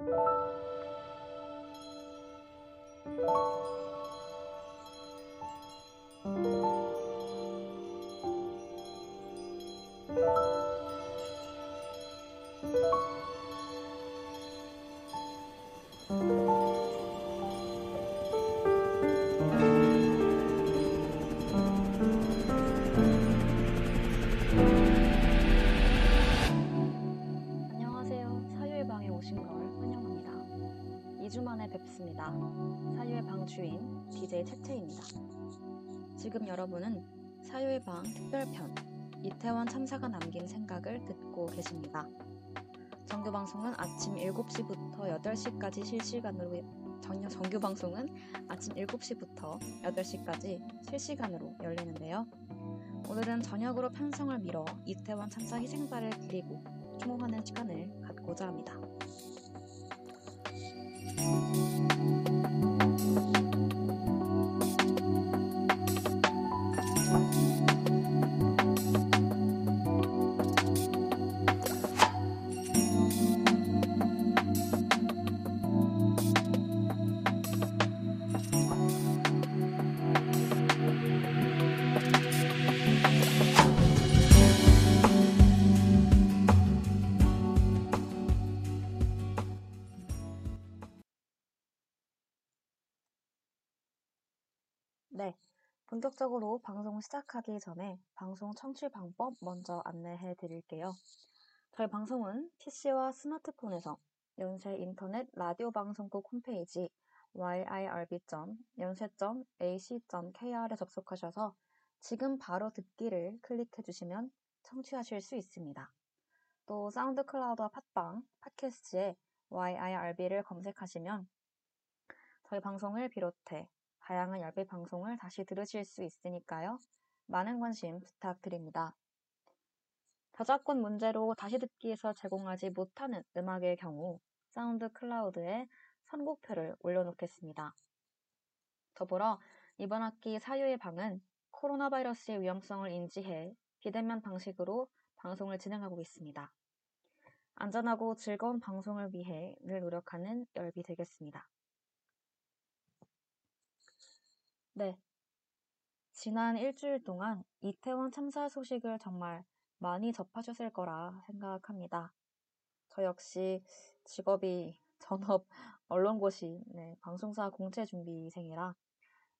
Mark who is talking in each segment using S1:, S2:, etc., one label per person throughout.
S1: 안 사유의 방 주인 DJ 채채입니다. 지금 여러분은 사유의 방 특별편 이태원 참사가 남긴 생각을 듣고 계십니다. 정규 방송은 아침 7시부터 8시까지 실시간으로 정규, 정규 방송은 아침 7시부터 8시까지 실시간으로 열리는데요. 오늘은 저녁으로 편성을 미뤄 이태원 참사 희생자를 기리고 추모하는 시간을 갖고자 합니다. 본격적으로 방송 시작하기 전에 방송 청취 방법 먼저 안내해 드릴게요. 저희 방송은 PC와 스마트폰에서 연세 인터넷 라디오 방송국 홈페이지 yirb.연세.ac.kr에 접속하셔서 지금 바로 듣기를 클릭해 주시면 청취하실 수 있습니다. 또 사운드 클라우드와 팟빵, 팟캐스트에 YIRB를 검색하시면 저희 방송을 비롯해 다양한 열배 방송을 다시 들으실 수 있으니까요. 많은 관심 부탁드립니다. 저작권 문제로 다시 듣기에서 제공하지 못하는 음악의 경우 사운드 클라우드에 선곡표를 올려놓겠습니다. 더불어 이번 학기 사유의 방은 코로나 바이러스의 위험성을 인지해 비대면 방식으로 방송을 진행하고 있습니다. 안전하고 즐거운 방송을 위해 늘 노력하는 열비 되겠습니다. 네. 지난 일주일 동안 이태원 참사 소식을 정말 많이 접하셨을 거라 생각합니다. 저 역시 직업이 전업 언론고시, 네, 방송사 공채 준비생이라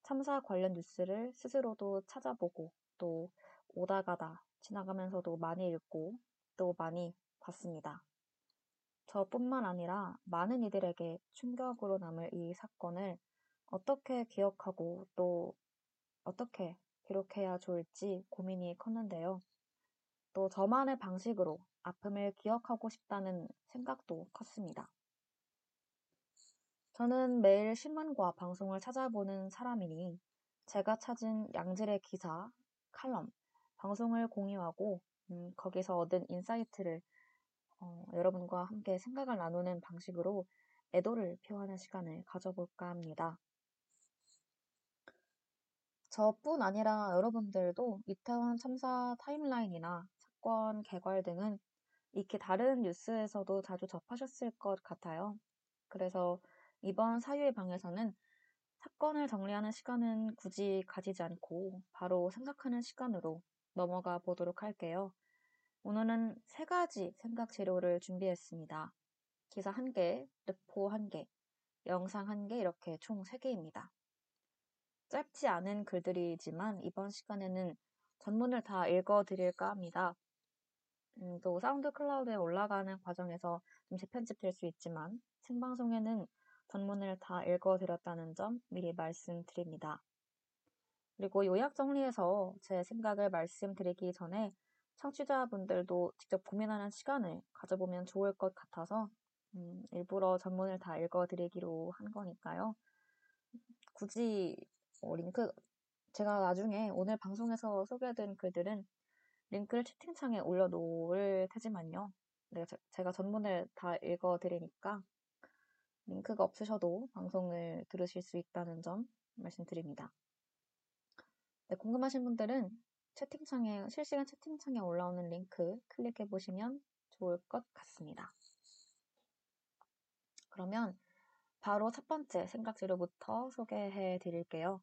S1: 참사 관련 뉴스를 스스로도 찾아보고 또 오다 가다 지나가면서도 많이 읽고 또 많이 봤습니다. 저뿐만 아니라 많은 이들에게 충격으로 남을 이 사건을 어떻게 기억하고 또 어떻게 기록해야 좋을지 고민이 컸는데요. 또 저만의 방식으로 아픔을 기억하고 싶다는 생각도 컸습니다. 저는 매일 신문과 방송을 찾아보는 사람이니 제가 찾은 양질의 기사, 칼럼, 방송을 공유하고 음, 거기서 얻은 insight를 어, 여러분과 함께 생각을 나누는 방식으로 애도를 표하는 시간을 가져볼까 합니다. 저뿐 아니라 여러분들도 이태원 참사 timeline이나 사건 개괄 등은 익히 다른 뉴스에서도 자주 접하셨을 것 같아요. 그래서 이번 사유의 방에서는 사건을 정리하는 시간은 굳이 가지지 않고 바로 생각하는 시간으로 넘어가 보도록 할게요. 오늘은 세 가지 생각 재료를 준비했습니다. 기사 한 개, 르포 한 개, 영상 한 개 이렇게 총 세 개입니다. 짧지 않은 글들이지만 이번 시간에는 전문을 다 읽어드릴까 합니다. 음, 또 SoundCloud에 올라가는 과정에서 좀 재편집될 수 있지만 생방송에는 전문을 다 읽어드렸다는 점 미리 말씀드립니다. 그리고 요약 정리해서 제 생각을 말씀드리기 전에 청취자분들도 직접 고민하는 시간을 가져보면 좋을 것 같아서 음, 일부러 전문을 다 읽어드리기로 한 거니까요. 굳이 어, 링크 제가 나중에 오늘 방송에서 소개해드린 글들은 링크를 채팅창에 올려놓을 테지만요. 네, 제가 전문을 다 읽어드리니까 링크가 없으셔도 방송을 들으실 수 있다는 점 말씀드립니다. 네, 궁금하신 분들은 채팅창에 실시간 채팅창에 올라오는 링크 클릭해 보시면 좋을 것 같습니다. 그러면 바로 첫 번째 생각지로부터 소개해 드릴게요.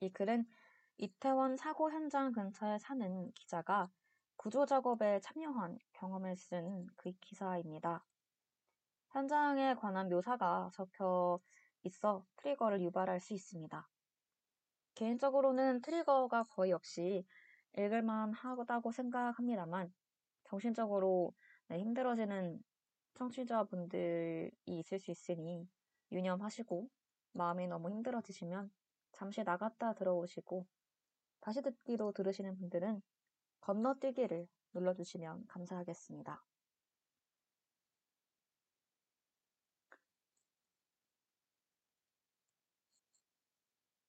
S1: 이 글은 이태원 사고 현장 근처에 사는 기자가 구조 작업에 참여한 경험을 쓴 그 기사입니다. 현장에 관한 묘사가 적혀 있어 트리거를 유발할 수 있습니다. 개인적으로는 트리거가 거의 없이 읽을만 하다고 생각합니다만 정신적으로 네, 힘들어지는 청취자분들이 있을 수 있으니 유념하시고 마음이 너무 힘들어지시면 잠시 나갔다 들어오시고 다시 듣기로 들으시는 분들은 건너뛰기를 눌러주시면 감사하겠습니다.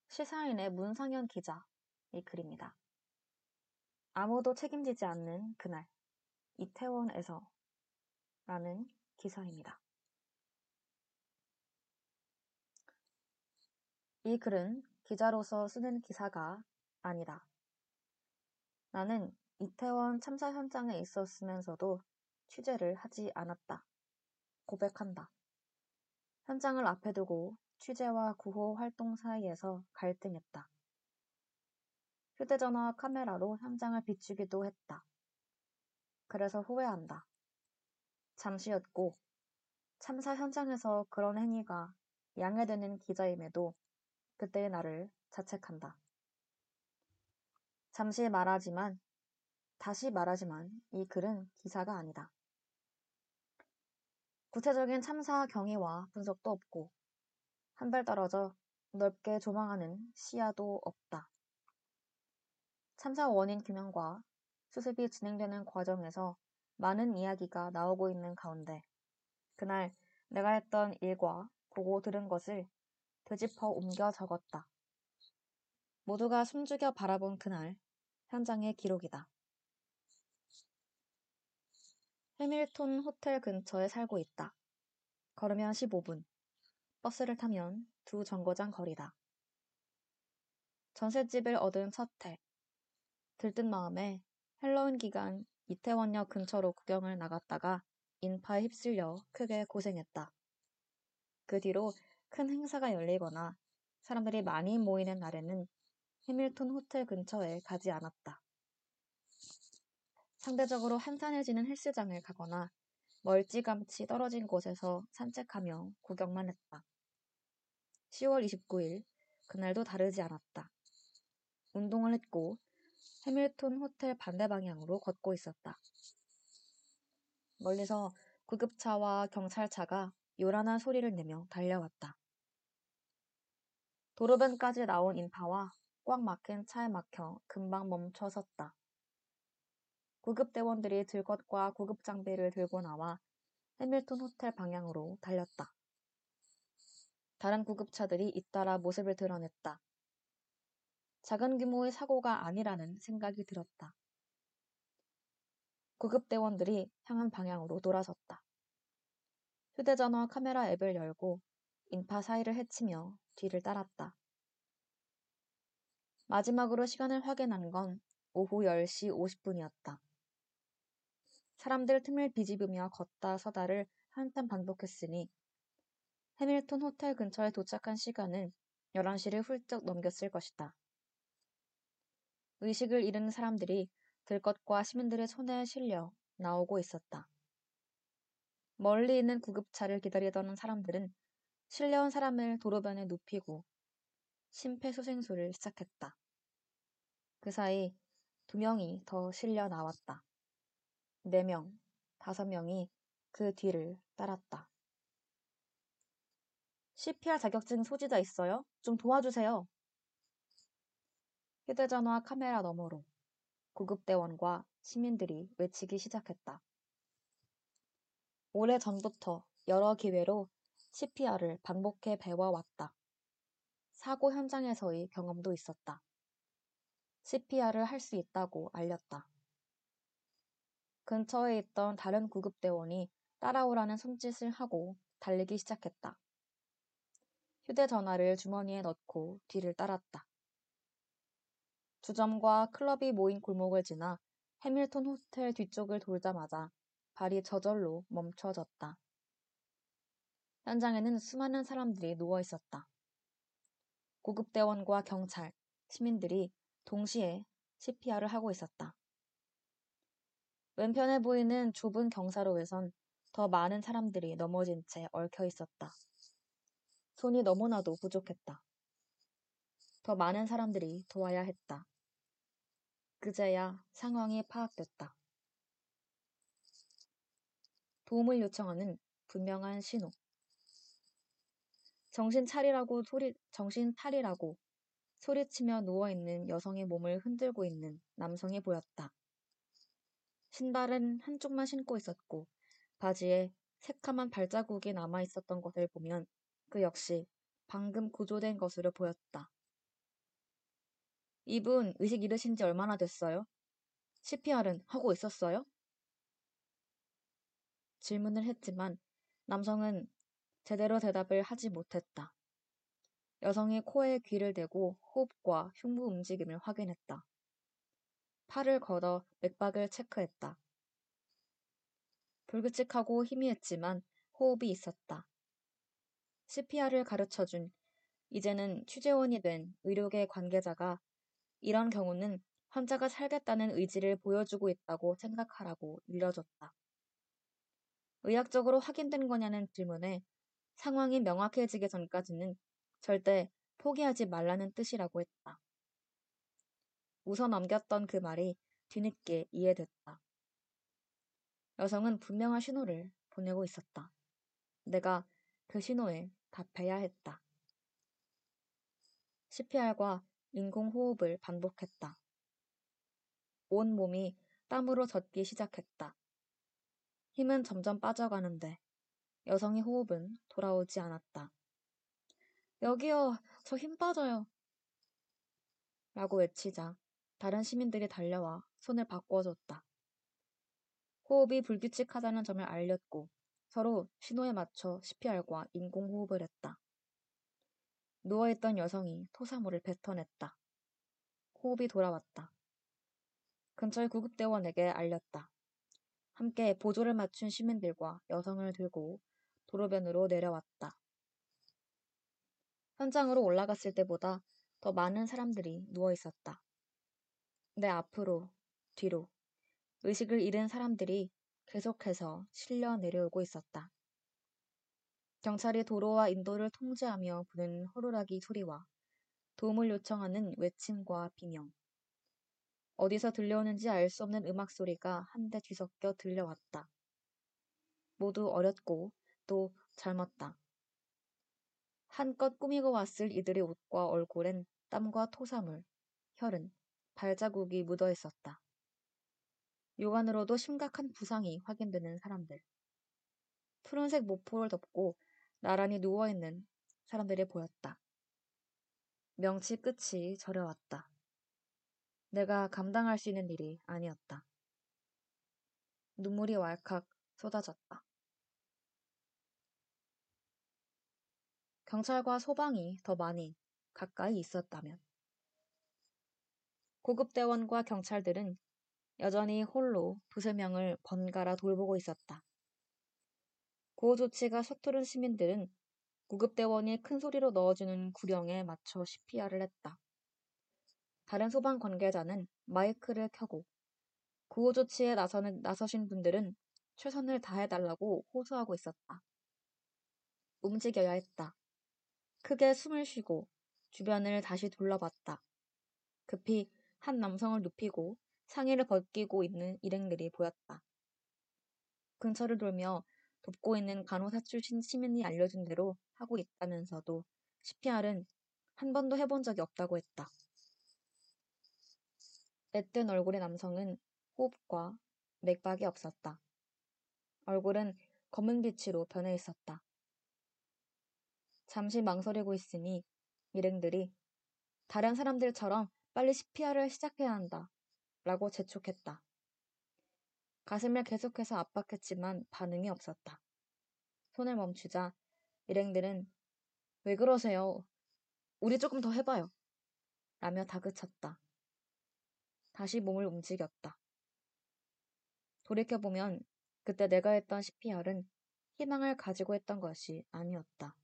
S1: 시사인의 문상현 기자 의 글입니다. 아무도 책임지지 않는 그날 이태원에서 라는 기사입니다. 이 글은 기자로서 쓰는 기사가 아니다. 나는 이태원 참사 현장에 있었으면서도 취재를 하지 않았다. 고백한다. 현장을 앞에 두고 취재와 구호 활동 사이에서 갈등했다. 휴대전화 카메라로 현장을 비추기도 했다. 그래서 후회한다. 잠시였고 참사 현장에서 그런 행위가 양해되는 기자임에도 그때의 나를 자책한다. 잠시 말하지만 다시 말하지만 이 글은 기사가 아니다. 구체적인 참사 경위와 분석도 없고 한 발 떨어져 넓게 조망하는 시야도 없다. 참사 원인 규명과 수습이 진행되는 과정에서 많은 이야기가 나오고 있는 가운데 그날 내가 했던 일과 보고 들은 것을 되짚어 옮겨 적었다. 모두가 숨죽여 바라본 그날 현장의 기록이다. 해밀톤 호텔 근처에 살고 있다. 걸으면 15분. 버스를 타면 두 정거장 거리다. 전셋집을 얻은 첫 해. 들뜬 마음에 헬로윈 기간 이태원역 근처로 구경을 나갔다가 인파에 휩쓸려 크게 고생했다. 그 뒤로 큰 행사가 열리거나 사람들이 많이 모이는 날에는 해밀톤 호텔 근처에 가지 않았다. 상대적으로 한산해지는 헬스장을 가거나 멀찌감치 떨어진 곳에서 산책하며 구경만 했다. 10월 29일, 그날도 다르지 않았다. 운동을 했고 해밀톤 호텔 반대 방향으로 걷고 있었다. 멀리서 구급차와 경찰차가 요란한 소리를 내며 달려왔다. 도로변까지 나온 인파와 꽉 막힌 차에 막혀 금방 멈춰 섰다. 구급대원들이 들것과 구급장비를 들고 나와 해밀톤 호텔 방향으로 달렸다. 다른 구급차들이 잇따라 모습을 드러냈다. 작은 규모의 사고가 아니라는 생각이 들었다. 구급대원들이 향한 방향으로 돌아섰다. 휴대전화 카메라 앱을 열고 인파 사이를 헤치며 뒤를 따랐다. 마지막으로 시간을 확인한 건 오후 10시 50분이었다. 사람들 틈을 비집으며 걷다 서다를 한참 반복했으니 해밀톤 호텔 근처에 도착한 시간은 11시를 훌쩍 넘겼을 것이다. 의식을 잃은 사람들이 들것과 시민들의 손에 실려 나오고 있었다. 멀리 있는 구급차를 기다리던 사람들은 실려온 사람을 도로변에 눕히고 심폐소생술을 시작했다. 그 사이 두 명이 더 실려 나왔다. 네 명, 다섯 명이 그 뒤를 따랐다. CPR 자격증 소지자 있어요? 좀 도와주세요. 휴대전화 카메라 너머로 구급대원과 시민들이 외치기 시작했다. 오래 전부터 여러 기회로 CPR을 반복해 배워왔다. 사고 현장에서의 경험도 있었다. CPR을 할 수 있다고 알렸다. 근처에 있던 다른 구급대원이 따라오라는 손짓을 하고 달리기 시작했다. 휴대전화를 주머니에 넣고 뒤를 따랐다. 주점과 클럽이 모인 골목을 지나 해밀턴 호텔 뒤쪽을 돌자마자 발이 저절로 멈춰졌다. 현장에는 수많은 사람들이 누워 있었다. 구급대원과 경찰, 시민들이 동시에 CPR을 하고 있었다. 왼편에 보이는 좁은 경사로에선 더 많은 사람들이 넘어진 채 얽혀 있었다. 손이 너무나도 부족했다. 더 많은 사람들이 도와야 했다. 그제야 상황이 파악됐다. 도움을 요청하는 분명한 신호. 정신 차리라고 소리, 정신 차리라고 소리치며 누워 있는 여성의 몸을 흔들고 있는 남성이 보였다. 신발은 한쪽만 신고 있었고 바지에 새카만 발자국이 남아 있었던 것을 보면 그 역시 방금 구조된 것으로 보였다. 이분 의식 잃으신 지 얼마나 됐어요? CPR은 하고 있었어요? 질문을 했지만 남성은 제대로 대답을 하지 못했다. 여성이 코에 귀를 대고 호흡과 흉부 움직임을 확인했다. 팔을 걷어 맥박을 체크했다. 불규칙하고 희미했지만 호흡이 있었다. CPR을 가르쳐준 이제는 취재원이 된 의료계 관계자가 이런 경우는 환자가 살겠다는 의지를 보여주고 있다고 생각하라고 일러줬다. 의학적으로 확인된 거냐는 질문에 상황이 명확해지기 전까지는 절대 포기하지 말라는 뜻이라고 했다. 웃어 넘겼던 그 말이 뒤늦게 이해됐다. 여성은 분명한 신호를 보내고 있었다. 내가 그 신호에 답해야 했다. CPR과 인공호흡을 반복했다. 온 몸이 땀으로 젖기 시작했다. 힘은 점점 빠져가는데 여성의 호흡은 돌아오지 않았다. 여기요, 저 힘 빠져요. 라고 외치자 다른 시민들이 달려와 손을 바꿔줬다. 호흡이 불규칙하다는 점을 알렸고 서로 신호에 맞춰 CPR과 인공호흡을 했다. 누워있던 여성이 토사물을 뱉어냈다. 호흡이 돌아왔다. 근처의 구급대원에게 알렸다. 함께 보조를 맞춘 시민들과 여성을 들고 도로변으로 내려왔다. 현장으로 올라갔을 때보다 더 많은 사람들이 누워 있었다. 내 앞으로, 뒤로, 의식을 잃은 사람들이 계속해서 실려 내려오고 있었다. 경찰이 도로와 인도를 통제하며 부는 호루라기 소리와 도움을 요청하는 외침과 비명, 어디서 들려오는지 알 수 없는 음악 소리가 한데 뒤섞여 들려왔다. 모두 어렸고 또 젊었다. 한껏 꾸미고 왔을 이들의 옷과 얼굴엔 땀과 토사물, 혈흔, 발자국이 묻어 있었다. 육안으로도 심각한 부상이 확인되는 사람들. 푸른색 모포를 덮고 나란히 누워있는 사람들이 보였다. 명치 끝이 저려왔다. 내가 감당할 수 있는 일이 아니었다. 눈물이 왈칵 쏟아졌다. 경찰과 소방이 더 많이 가까이 있었다면. 고급대원과 경찰들은 여전히 홀로 두세 명을 번갈아 돌보고 있었다. 구호 조치가 서투른 시민들은 구급대원이 큰 소리로 넣어주는 구령에 맞춰 CPR을 했다. 다른 소방 관계자는 마이크를 켜고 구호 조치에 나서는, 나서신 분들은 최선을 다해달라고 호소하고 있었다. 움직여야 했다. 크게 숨을 쉬고 주변을 다시 둘러봤다. 급히 한 남성을 눕히고 상의를 벗기고 있는 일행들이 보였다. 근처를 돌며 돕고 있는 간호사 출신 시민이 알려준 대로 하고 있다면서도 CPR은 한 번도 해본 적이 없다고 했다. 애뜬 얼굴의 남성은 호흡과 맥박이 없었다. 얼굴은 검은 빛으로 변해 있었다. 잠시 망설이고 있으니 일행들이 다른 사람들처럼 빨리 CPR을 시작해야 한다. 라고 재촉했다. 가슴을 계속해서 압박했지만 반응이 없었다. 손을 멈추자 일행들은 왜 그러세요? 우리 조금 더 해봐요. 라며 다그쳤다. 다시 몸을 움직였다. 돌이켜보면 그때 내가 했던 CPR은 희망을 가지고 했던 것이 아니었다.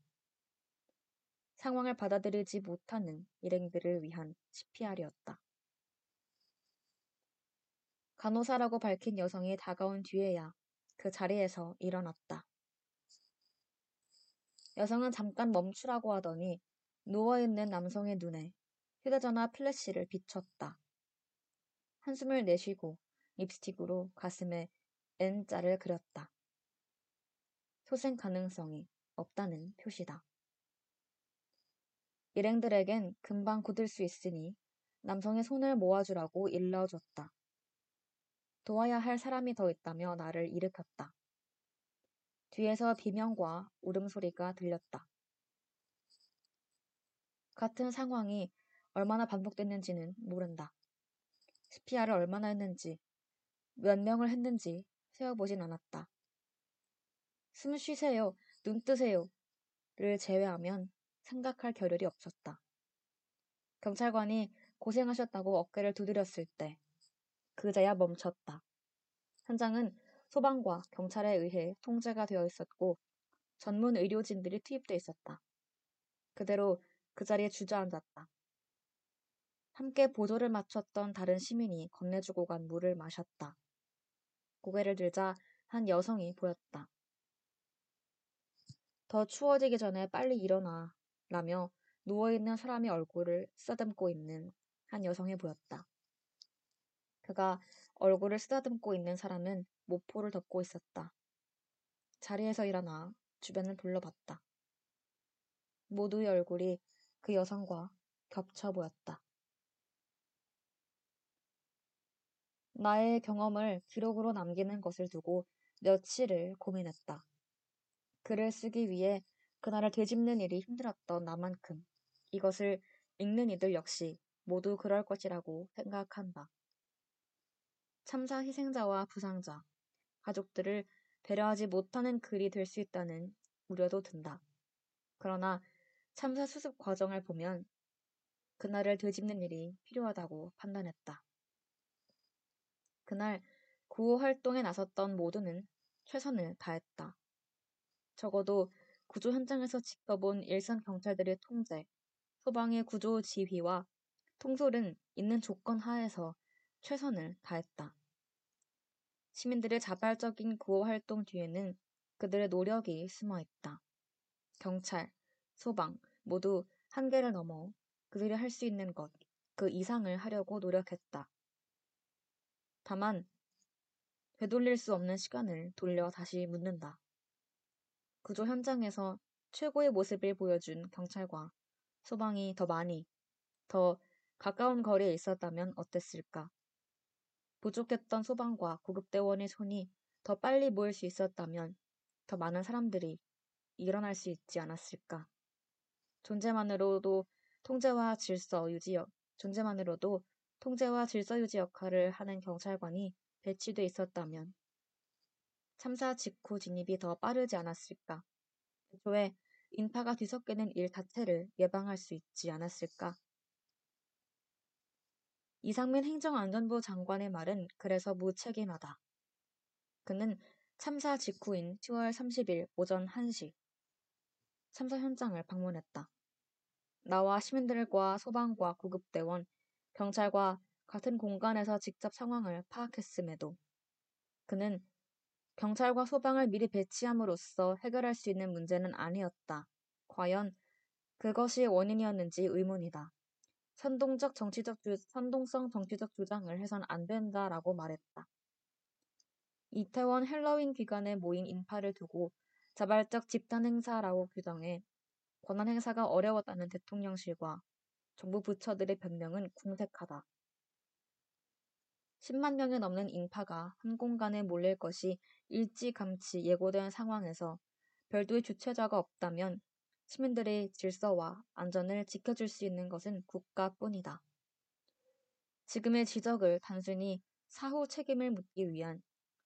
S1: 상황을 받아들이지 못하는 일행들을 위한 CPR이었다. 간호사라고 밝힌 여성이 다가온 뒤에야 그 자리에서 일어났다. 여성은 잠깐 멈추라고 하더니 누워있는 남성의 눈에 휴대전화 플래시를 비췄다. 한숨을 내쉬고 립스틱으로 가슴에 N자를 그렸다. 소생 가능성이 없다는 표시다. 일행들에겐 금방 굳을 수 있으니 남성의 손을 모아주라고 일러줬다. 도와야 할 사람이 더 있다며 나를 일으켰다. 뒤에서 비명과 울음소리가 들렸다. 같은 상황이 얼마나 반복됐는지는 모른다. 스피아를 얼마나 했는지, 몇 명을 했는지 세어보진 않았다. 숨 쉬세요, 눈 뜨세요. 를 제외하면 생각할 겨를이 없었다. 경찰관이 고생하셨다고 어깨를 두드렸을 때 그제야 멈췄다. 현장은 소방과 경찰에 의해 통제가 되어 있었고 전문 의료진들이 투입돼 있었다. 그대로 그 자리에 주저앉았다. 함께 보조를 맞췄던 다른 시민이 건네주고 간 물을 마셨다. 고개를 들자 한 여성이 보였다. 더 추워지기 전에 빨리 일어나 라며 누워있는 사람의 얼굴을 쓰다듬고 있는 한 여성이 보였다. 그가 얼굴을 쓰다듬고 있는 사람은 모포를 덮고 있었다. 자리에서 일어나 주변을 둘러봤다. 모두의 얼굴이 그 여성과 겹쳐 보였다. 나의 경험을 기록으로 남기는 것을 두고 며칠을 고민했다. 글을 쓰기 위해 그날을 되짚는 일이 힘들었던 나만큼 이것을 읽는 이들 역시 모두 그럴 것이라고 생각한다. 참사 희생자와 부상자, 가족들을 배려하지 못하는 글이 될 수 있다는 우려도 든다. 그러나 참사 수습 과정을 보면 그날을 되짚는 일이 필요하다고 판단했다. 그날 구호 활동에 나섰던 모두는 최선을 다했다. 적어도 구조 현장에서 지켜본 일선 경찰들의 통제, 소방의 구조 지휘와 통솔은 있는 조건 하에서 최선을 다했다. 시민들의 자발적인 구호 활동 뒤에는 그들의 노력이 숨어 있다. 경찰, 소방 모두 한계를 넘어 그들이 할 수 있는 것, 그 이상을 하려고 노력했다. 다만, 되돌릴 수 없는 시간을 돌려 다시 묻는다. 구조 현장에서 최고의 모습을 보여준 경찰과 소방이 더 많이, 더 가까운 거리에 있었다면 어땠을까? 부족했던 소방과 구급대원의 손이 더 빨리 모일 수 있었다면 더 많은 사람들이 일어날 수 있지 않았을까? 존재만으로도 통제와 질서 유지 역, 존재만으로도 통제와 질서 유지 역할을 하는 경찰관이 배치돼 있었다면 참사 직후 진입이 더 빠르지 않았을까? 애초에 인파가 뒤섞이는 일 자체를 예방할 수 있지 않았을까? 이상민 행정안전부 장관의 말은 그래서 무책임하다. 그는 참사 직후인 10월 30일 오전 1시 참사 현장을 방문했다. 나와 시민들과 소방과 구급대원, 경찰과 같은 공간에서 직접 상황을 파악했음에도 그는 경찰과 소방을 미리 배치함으로써 해결할 수 있는 문제는 아니었다. 과연 그것이 원인이었는지 의문이다. 선동적 정치적 주, 선동성 정치적 주장을 해선 안 된다라고 말했다. 이태원 헬로윈 기간에 모인 인파를 두고 자발적 집단 행사라고 규정해 권한 행사가 어려웠다는 대통령실과 정부 부처들의 변명은 궁색하다. 10만 명이 넘는 인파가 한 공간에 몰릴 것이 일찌감치 예고된 상황에서 별도의 주최자가 없다면 시민들의 질서와 안전을 지켜줄 수 있는 것은 국가뿐이다. 지금의 지적을 단순히 사후 책임을 묻기 위한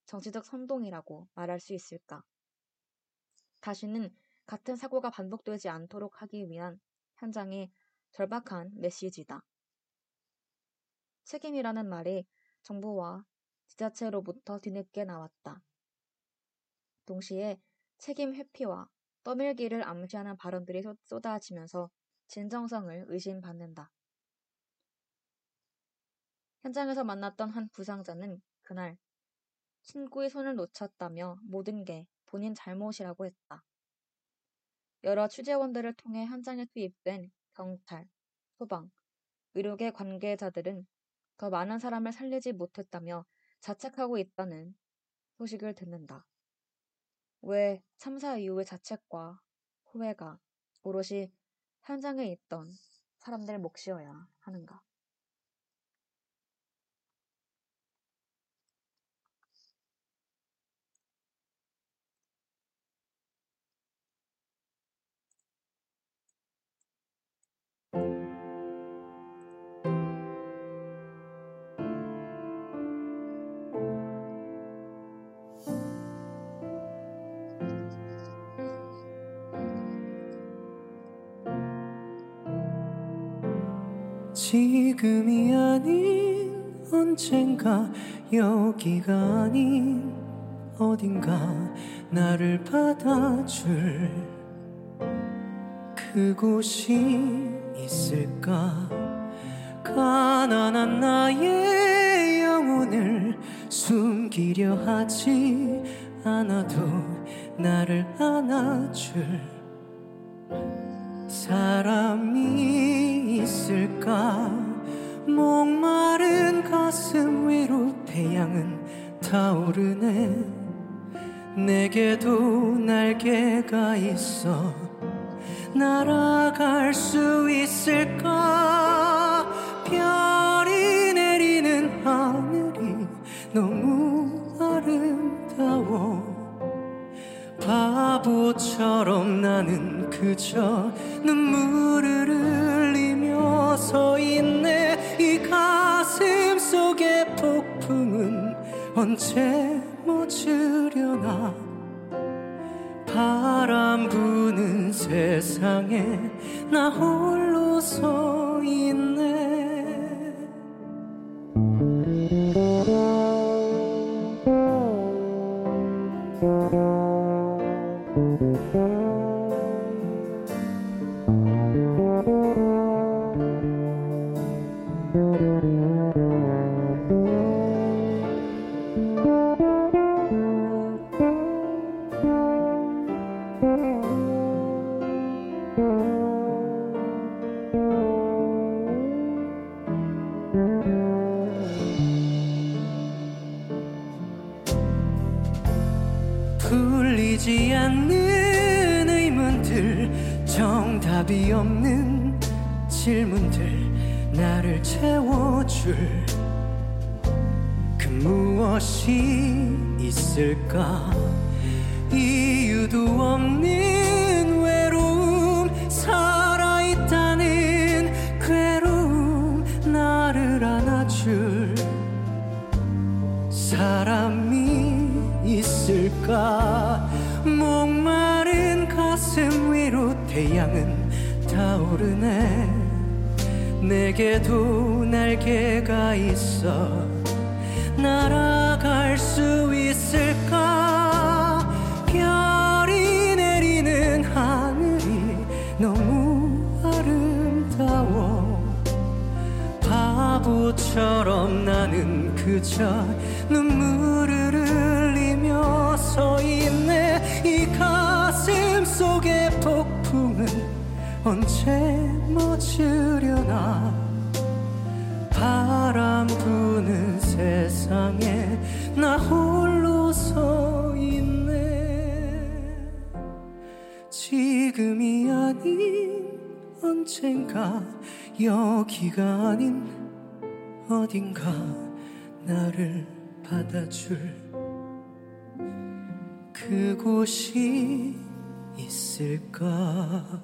S1: 정치적 선동이라고 말할 수 있을까? 다시는 같은 사고가 반복되지 않도록 하기 위한 현장의 절박한 메시지다. 책임이라는 말이 정부와 지자체로부터 뒤늦게 나왔다. 동시에 책임 회피와 떠밀기를 암시하는 발언들이 쏟아지면서 진정성을 의심받는다. 현장에서 만났던 한 부상자는 그날 친구의 손을 놓쳤다며 모든 게 본인 잘못이라고 했다. 여러 취재원들을 통해 현장에 투입된 경찰, 소방, 의료계 관계자들은 더 많은 사람을 살리지 못했다며 자책하고 있다는 소식을 듣는다. 왜 참사 이후의 자책과 후회가 오롯이 현장에 있던 사람들 몫이어야 하는가?
S2: 언젠가 여기가 아닌 어딘가 나를 받아줄 그곳이 있을까? 가난한 나의 영혼을 숨기려 하지 않아도 나를 안아줄 사람이 있을까 목마른 가슴 위로 태양은 타오르네. 내게도 날개가 있어 날아갈 수 있을까? 별이 내리는 하늘이 너무 아름다워. 바보처럼 나는 그저 눈물을 흘리며 서 있네 언제 멎으려나? 바람 부는 세상에 나 홀로 서 바보처럼 나는 그저 눈물을 흘리며 서 있네. 이 가슴 속의 폭풍은 언제 멎으려나? 바람 부는 세상에 나 홀로 서 있네. 지금이 아닌 언젠가 여기가 아닌 어딘가 나를 받아줄 그곳이 있을까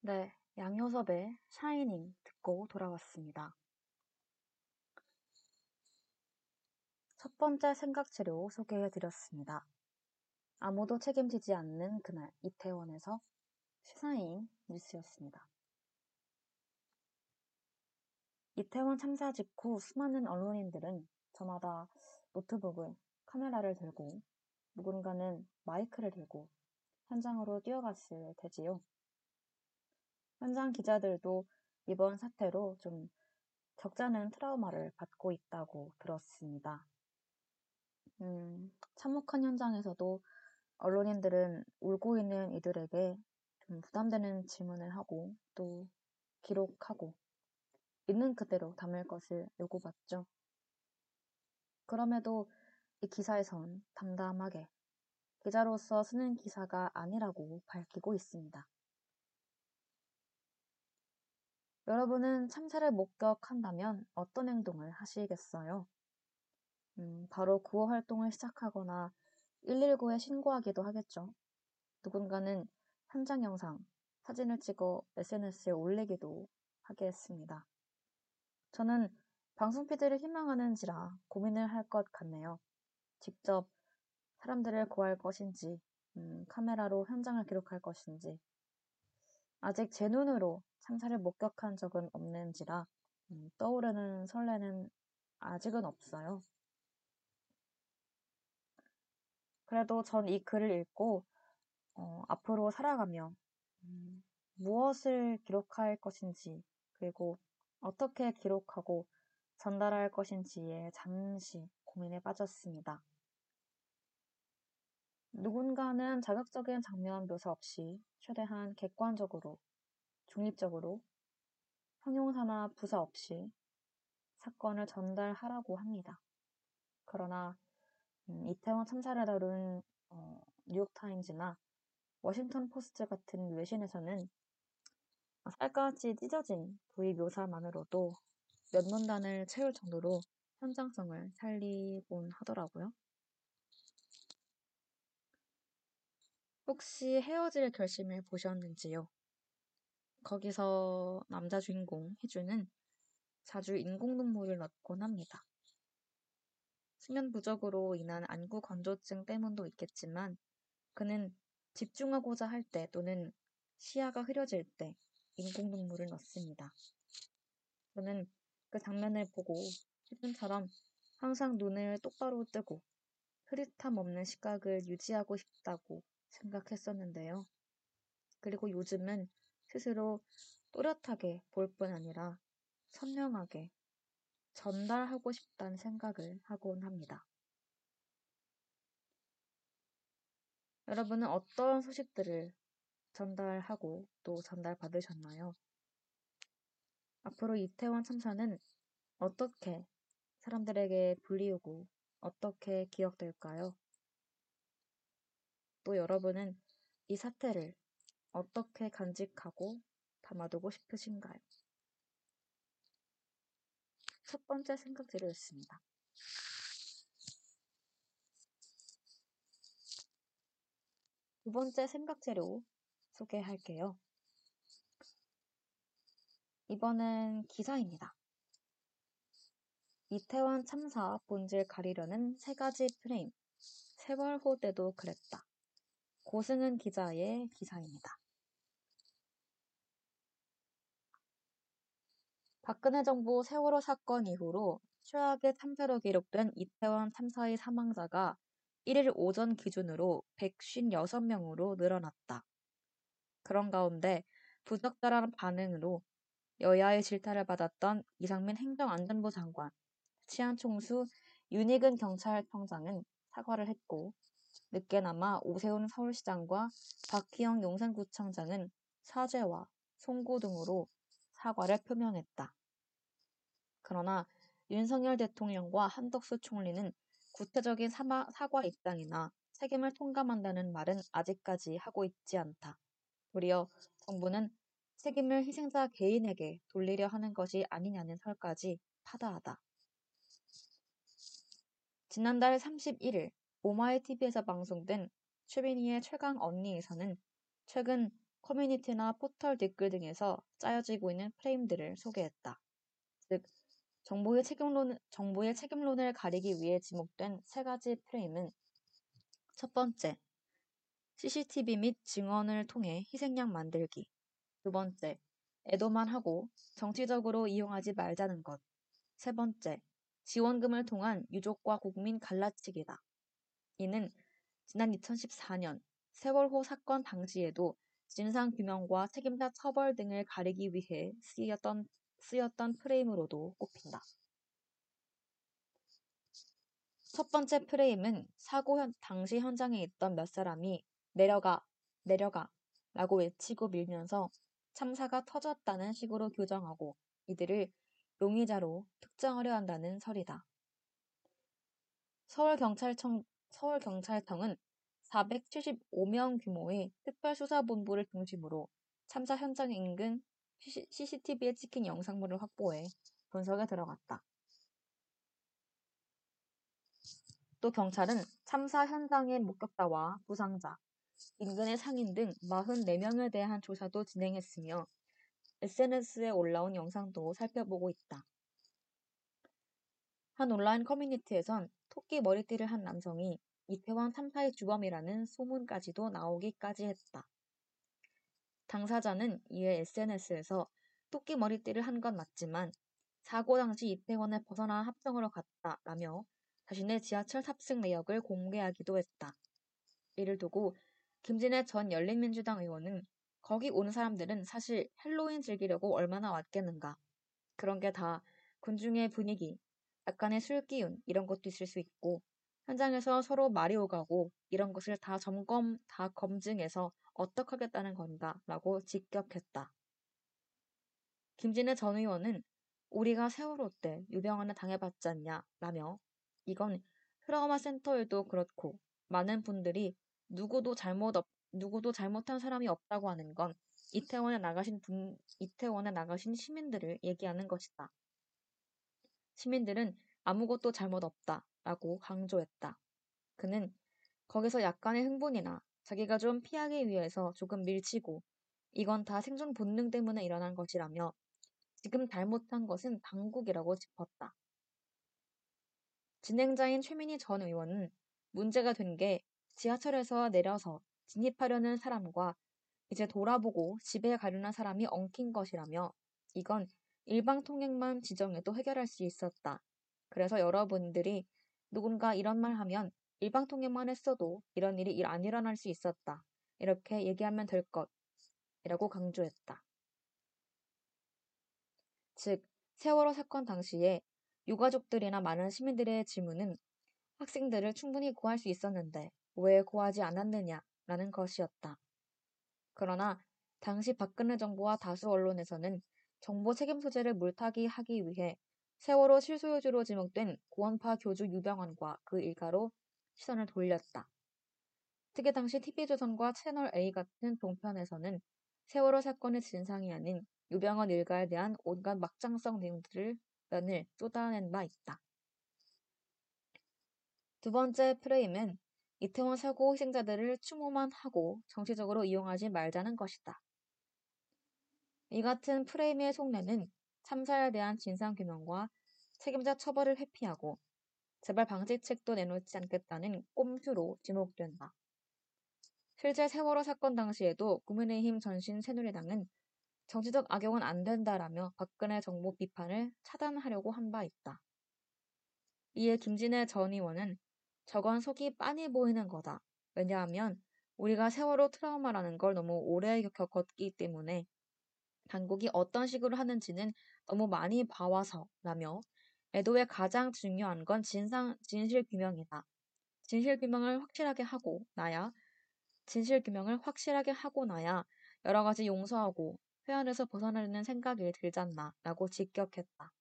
S1: 네, 양효섭의 샤이닝 듣고 돌아왔습니다. 첫 번째 생각 치료 소개해 드렸습니다. 아무도 책임지지 않는 그날 이태원에서 시사인 뉴스였습니다. 이태원 참사 직후 수많은 언론인들은 저마다 노트북을, 카메라를 들고 누군가는 마이크를 들고 현장으로 뛰어갔을 테지요. 현장 기자들도 이번 사태로 좀 적잖은 트라우마를 받고 있다고 들었습니다. 음, 참혹한 현장에서도 언론인들은 울고 있는 이들에게 좀 부담되는 질문을 하고 또 기록하고 있는 그대로 담을 것을 요구받죠. 그럼에도 이 기사에선 담담하게 기자로서 쓰는 기사가 아니라고 밝히고 있습니다. 여러분은 참사를 목격한다면 어떤 행동을 하시겠어요? 음, 바로 구호 활동을 시작하거나 119에 신고하기도 하겠죠. 누군가는 현장 영상, 사진을 찍어 SNS에 올리기도 하겠습니다. 저는 방송 피드를 희망하는지라 고민을 할 것 같네요. 직접 사람들을 구할 것인지, 음, 카메라로 현장을 기록할 것인지, 아직 제 눈으로 참사를 목격한 적은 없는지라 음, 떠오르는 설레는 아직은 없어요. 그래도 전 이 글을 읽고 어, 앞으로 살아가며 음, 무엇을 기록할 것인지 그리고 어떻게 기록하고 전달할 것인지에 잠시 고민에 빠졌습니다. 누군가는 자극적인 장면 묘사 없이 최대한 객관적으로, 중립적으로, 형용사나 부사 없이 사건을 전달하라고 합니다. 그러나 음, 이태원 참사를 다룬 어, 뉴욕타임즈나 워싱턴 포스트 같은 외신에서는 살갗이 찢어진 부위 묘사만으로도 몇 문단을 채울 정도로 현장성을 살리곤 하더라고요. 혹시 헤어질 결심을 보셨는지요? 거기서 남자 주인공 희주는 자주 인공 눈물을 넣곤 합니다. 수면 부족으로 인한 안구 건조증 때문도 있겠지만 그는 집중하고자 할 때 또는 시야가 흐려질 때 인공 눈물을 넣습니다. 저는 그 장면을 보고 희준처럼 항상 눈을 똑바로 뜨고 흐릿함 없는 시각을 유지하고 싶다고 생각했었는데요. 그리고 요즘은 스스로 또렷하게 볼 뿐 아니라 선명하게 전달하고 싶다는 생각을 하곤 합니다. 여러분은 어떤 소식들을 전달하고 또 전달받으셨나요? 앞으로 이태원 참사는 어떻게 사람들에게 불리우고 어떻게 기억될까요? 또 여러분은 이 사태를 어떻게 간직하고 담아두고 싶으신가요? 첫 번째 생각들이었습니다. 두 번째 생각 재료 소개할게요. 이번엔 기사입니다. 이태원 참사 본질 가리려는 세 가지 프레임. 세월호 때도 그랬다. 고승은 기자의 기사입니다. 박근혜 정부 세월호 사건 이후로 최악의 참사로 기록된 이태원 참사의 사망자가 1일 오전 기준으로 156명으로 늘어났다. 그런 가운데 부적절한 반응으로 여야의 질타를 받았던 이상민 행정안전부 장관, 치안총수 윤희근 경찰청장은 사과를 했고 늦게나마 오세훈 서울시장과 박희영 용산구청장은 사죄와 송구 등으로 사과를 표명했다. 그러나 윤석열 대통령과 한덕수 총리는 구체적인 사마, 사과 입장이나 책임을 통감한다는 말은 아직까지 하고 있지 않다. 도리어 정부는 책임을 희생자 개인에게 돌리려 하는 것이 아니냐는 설까지 파다하다. 지난달 31일 오마이TV에서 방송된 최민희의 최강 언니에서는 최근 커뮤니티나 포털 댓글 등에서 짜여지고 있는 프레임들을 소개했다. 즉, 정부의 책임론, 정부의 책임론을 가리기 위해 지목된 세 가지 프레임은 첫 번째, CCTV 및 증언을 통해 희생양 만들기. 두 번째, 애도만 하고 정치적으로 이용하지 말자는 것. 세 번째, 지원금을 통한 유족과 국민 갈라치기다. 이는 지난 2014년 세월호 사건 당시에도 진상규명과 책임자 처벌 등을 가리기 위해 쓰였던, 쓰였던 프레임으로도 꼽힌다. 첫 번째 프레임은 사고 현, 당시 현장에 있던 몇 사람이 내려가, 내려가 라고 외치고 밀면서 참사가 터졌다는 식으로 규정하고 이들을 용의자로 특정하려 한다는 설이다. 서울경찰청, 서울경찰청은 475명 규모의 특별수사본부를 중심으로 참사 현장 인근 CCTV에 찍힌 영상물을 확보해 분석에 들어갔다. 또 경찰은 참사 현장의 목격자와 부상자, 인근의 상인 등 44명에 대한 조사도 진행했으며 SNS에 올라온 영상도 살펴보고 있다. 한 온라인 커뮤니티에선 토끼 머리띠를 한 남성이 이태원 참사의 주범이라는 소문까지도 나오기까지 했다. 당사자는 이에 SNS에서 토끼 머리띠를 한 건 맞지만 사고 당시 이태원을 벗어나 합정으로 갔다라며 자신의 지하철 탑승 내역을 공개하기도 했다. 이를 두고 김진애 전 열린민주당 의원은 거기 온 사람들은 사실 헬로윈 즐기려고 얼마나 왔겠는가. 그런 게 다 군중의 분위기, 약간의 술 기운 이런 것도 있을 수 있고 현장에서 서로 말이 오가고 이런 것을 다 점검, 다 검증해서 어떡하겠다는 건가 라고 직격했다. 김진애 전 의원은 우리가 세월호 때 유병헌을 당해봤지 않냐 라며 이건 트라우마 센터에도 그렇고 많은 분들이 누구도 잘못 없, 누구도 잘못한 사람이 없다고 하는 건 이태원에 나가신 분, 이태원에 나가신 시민들을 얘기하는 것이다. 시민들은 아무것도 잘못 없다라고 강조했다. 그는 거기서 약간의 흥분이나 자기가 좀 피하기 위해서 조금 밀치고 이건 다 생존 본능 때문에 일어난 것이라며 지금 잘못한 것은 당국이라고 짚었다. 진행자인 최민희 전 의원은 문제가 된 게 지하철에서 내려서 진입하려는 사람과 이제 돌아보고 집에 가려는 사람이 엉킨 것이라며 이건 일방 통행만 지정해도 해결할 수 있었다. 그래서 여러분들이 누군가 이런 말 하면 일방 통행만 했어도 이런 일이 안 일어날 수 있었다. 이렇게 얘기하면 될 것. 이라고 강조했다. 즉, 세월호 사건 당시에 유가족들이나 많은 시민들의 질문은 학생들을 충분히 구할 수 있었는데 왜 구하지 않았느냐라는 것이었다. 그러나 당시 박근혜 정부와 다수 언론에서는 정보 책임 소재를 물타기 하기 위해 세월호 실소유주로 지목된 구원파 교주 유병헌과 그 일가로 시선을 돌렸다. 특히 당시 TV조선과 채널A 같은 종편에서는 세월호 사건의 진상이 아닌 유병헌 일가에 대한 온갖 막장성 내용들을 면을 쏟아낸 바 있다. 두 번째 프레임은 이태원 사고 희생자들을 추모만 하고 정치적으로 이용하지 말자는 것이다. 이 같은 프레임의 속내는 참사에 대한 진상규명과 책임자 처벌을 회피하고 재발 방지책도 내놓지 않겠다는 꼼수로 지목된다. 실제 세월호 사건 당시에도 국민의힘 전신 새누리당은 정치적 악용은 안 된다라며 박근혜 정부 비판을 차단하려고 한 바 있다. 이에 김진애 전 의원은 저건 속이 빤히 보이는 거다. 왜냐하면 우리가 세월호 트라우마라는 걸 너무 오래 겪었기 때문에 당국이 어떤 식으로 하는지는 너무 많이 봐와서라며 애도의 가장 중요한 건 진상, 진실 규명이다. 진실 규명을 확실하게 하고 나야 진실 규명을 확실하게 하고 나야 여러 가지 용서하고 회원에서 벗어나려는 생각이 들잖나 라고 직격했다.